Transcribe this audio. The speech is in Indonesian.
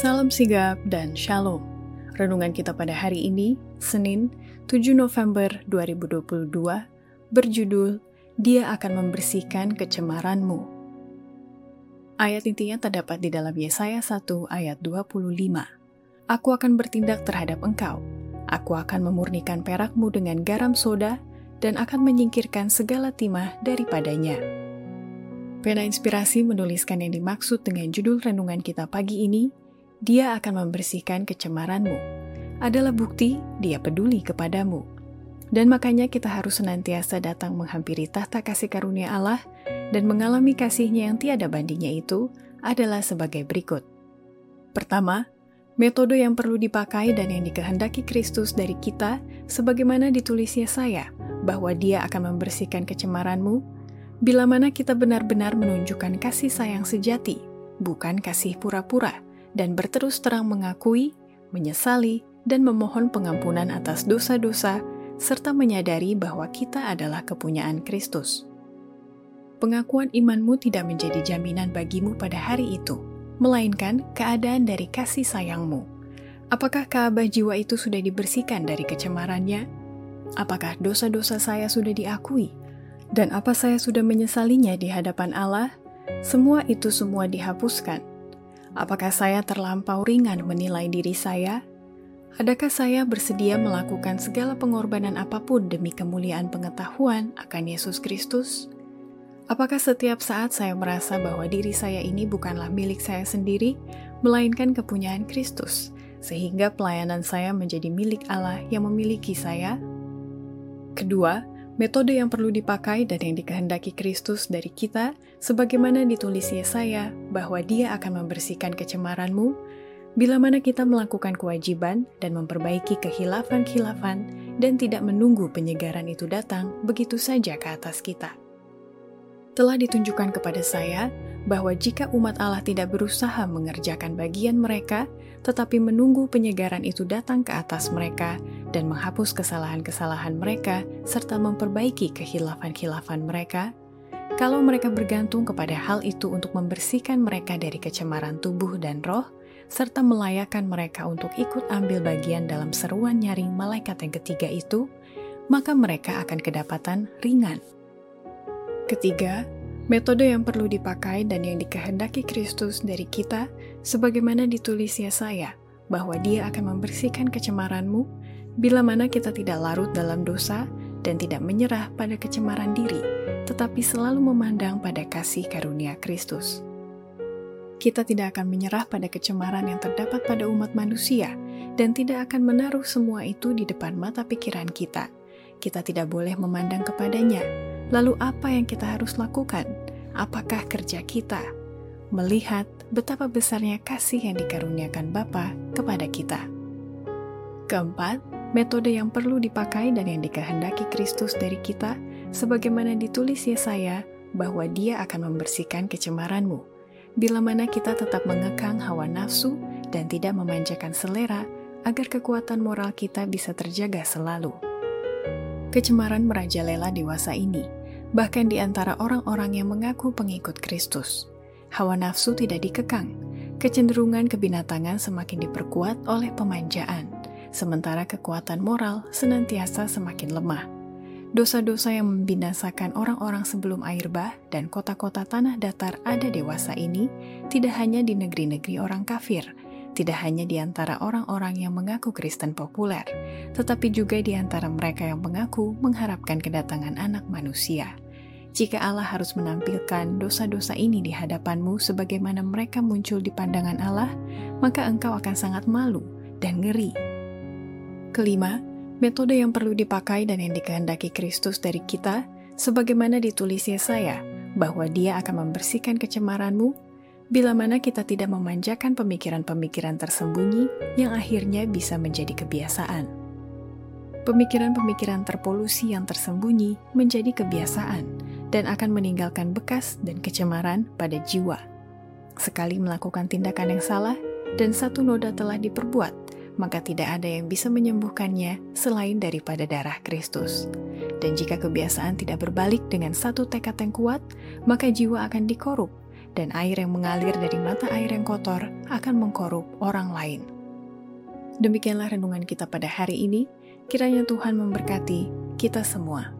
Salam sigap dan shalom. Renungan kita pada hari ini, Senin, 7 November 2022, berjudul Dia akan membersihkan kecemaranmu. Ayat intinya terdapat di dalam Yesaya 1 ayat 25. Aku akan bertindak terhadap engkau. Aku akan memurnikan perakmu dengan garam soda dan akan menyingkirkan segala timah daripadanya. Pena Inspirasi menuliskan yang dimaksud dengan judul renungan kita pagi ini, dia akan membersihkan kecemaranmu, adalah bukti dia peduli kepadamu. Dan makanya kita harus senantiasa datang menghampiri tahta kasih karunia Allah dan mengalami kasihnya yang tiada bandingnya itu adalah sebagai berikut. Pertama, metode yang perlu dipakai dan yang dikehendaki Kristus dari kita sebagaimana ditulis Yesaya bahwa dia akan membersihkan kecemaranmu bila mana kita benar-benar menunjukkan kasih sayang sejati, bukan kasih pura-pura, dan berterus terang mengakui, menyesali, dan memohon pengampunan atas dosa-dosa, serta menyadari bahwa kita adalah kepunyaan Kristus. Pengakuan imanmu tidak menjadi jaminan bagimu pada hari itu, melainkan keadaan dari kasih sayangmu. Apakah Kaabah jiwa itu sudah dibersihkan dari kecemarannya? Apakah dosa-dosa saya sudah diakui? Dan apa saya sudah menyesalinya di hadapan Allah? Semua itu semua dihapuskan Apakah saya terlampau ringan menilai diri saya? Adakah saya bersedia melakukan segala pengorbanan apa pun demi kemuliaan pengetahuan akan Yesus Kristus? Apakah setiap saat saya merasa bahwa diri saya ini bukanlah milik saya sendiri, melainkan kepunyaan Kristus, sehingga pelayanan saya menjadi milik Allah yang memiliki saya? Kedua, Metode yang perlu dipakai dan yang dikehendaki Kristus dari kita, sebagaimana ditulis Yesaya bahwa Dia akan membersihkan kecemaranmu, bila mana kita melakukan kewajiban dan memperbaiki kehilafan-khilafan dan tidak menunggu penyegaran itu datang begitu saja ke atas kita. Telah ditunjukkan kepada saya bahwa jika umat Allah tidak berusaha mengerjakan bagian mereka, tetapi menunggu penyegaran itu datang ke atas mereka dan menghapus kesalahan-kesalahan mereka serta memperbaiki kehilafan-khilafan mereka, kalau mereka bergantung kepada hal itu untuk membersihkan mereka dari kecemaran tubuh dan roh, serta melayakkan mereka untuk ikut ambil bagian dalam seruan nyaring malaikat yang ketiga itu, maka mereka akan kedapatan ringan. Ketiga, Metode yang perlu dipakai dan yang dikehendaki Kristus dari kita, sebagaimana ditulis Yesaya, bahwa dia akan membersihkan kecemaranmu, bila mana kita tidak larut dalam dosa dan tidak menyerah pada kecemaran diri, tetapi selalu memandang pada kasih karunia Kristus. Kita tidak akan menyerah pada kecemaran yang terdapat pada umat manusia, dan tidak akan menaruh semua itu di depan mata pikiran kita. Kita tidak boleh memandang kepadanya, Lalu apa yang kita harus lakukan? Apakah kerja kita? Melihat betapa besarnya kasih yang dikaruniakan Bapa kepada kita. Keempat, metode yang perlu dipakai dan yang dikehendaki Kristus dari kita, sebagaimana ditulis Yesaya, bahwa dia akan membersihkan kecemaranmu. Bila mana kita tetap mengekang hawa nafsu dan tidak memanjakan selera, agar kekuatan moral kita bisa terjaga selalu. Kecemaran merajalela dewasa ini, bahkan di antara orang-orang yang mengaku pengikut Kristus. Hawa nafsu tidak dikekang, kecenderungan kebinatangan semakin diperkuat oleh pemanjaan, sementara kekuatan moral senantiasa semakin lemah. Dosa-dosa yang membinasakan orang-orang sebelum air bah dan kota-kota tanah datar ada dewasa ini tidak hanya di negeri-negeri orang kafir, tidak hanya di antara orang-orang yang mengaku Kristen populer, tetapi juga di antara mereka yang mengaku mengharapkan kedatangan anak manusia. Jika Allah harus menampilkan dosa-dosa ini di hadapanmu sebagaimana mereka muncul di pandangan Allah, maka engkau akan sangat malu dan ngeri. Kelima, metode yang perlu dipakai dan yang dikehendaki Kristus dari kita, sebagaimana ditulis Yesaya, bahwa dia akan membersihkan kecemaranmu, bila mana kita tidak memanjakan pemikiran-pemikiran tersembunyi yang akhirnya bisa menjadi kebiasaan. Pemikiran-pemikiran terpolusi yang tersembunyi menjadi kebiasaan, dan akan meninggalkan bekas dan kecemaran pada jiwa. Sekali melakukan tindakan yang salah dan satu noda telah diperbuat, maka tidak ada yang bisa menyembuhkannya selain daripada darah Kristus. Dan jika kebiasaan tidak berbalik dengan satu tekad yang kuat, maka jiwa akan dikorup dan air yang mengalir dari mata air yang kotor akan mengkorup orang lain. Demikianlah renungan kita pada hari ini. Kiranya Tuhan memberkati kita semua.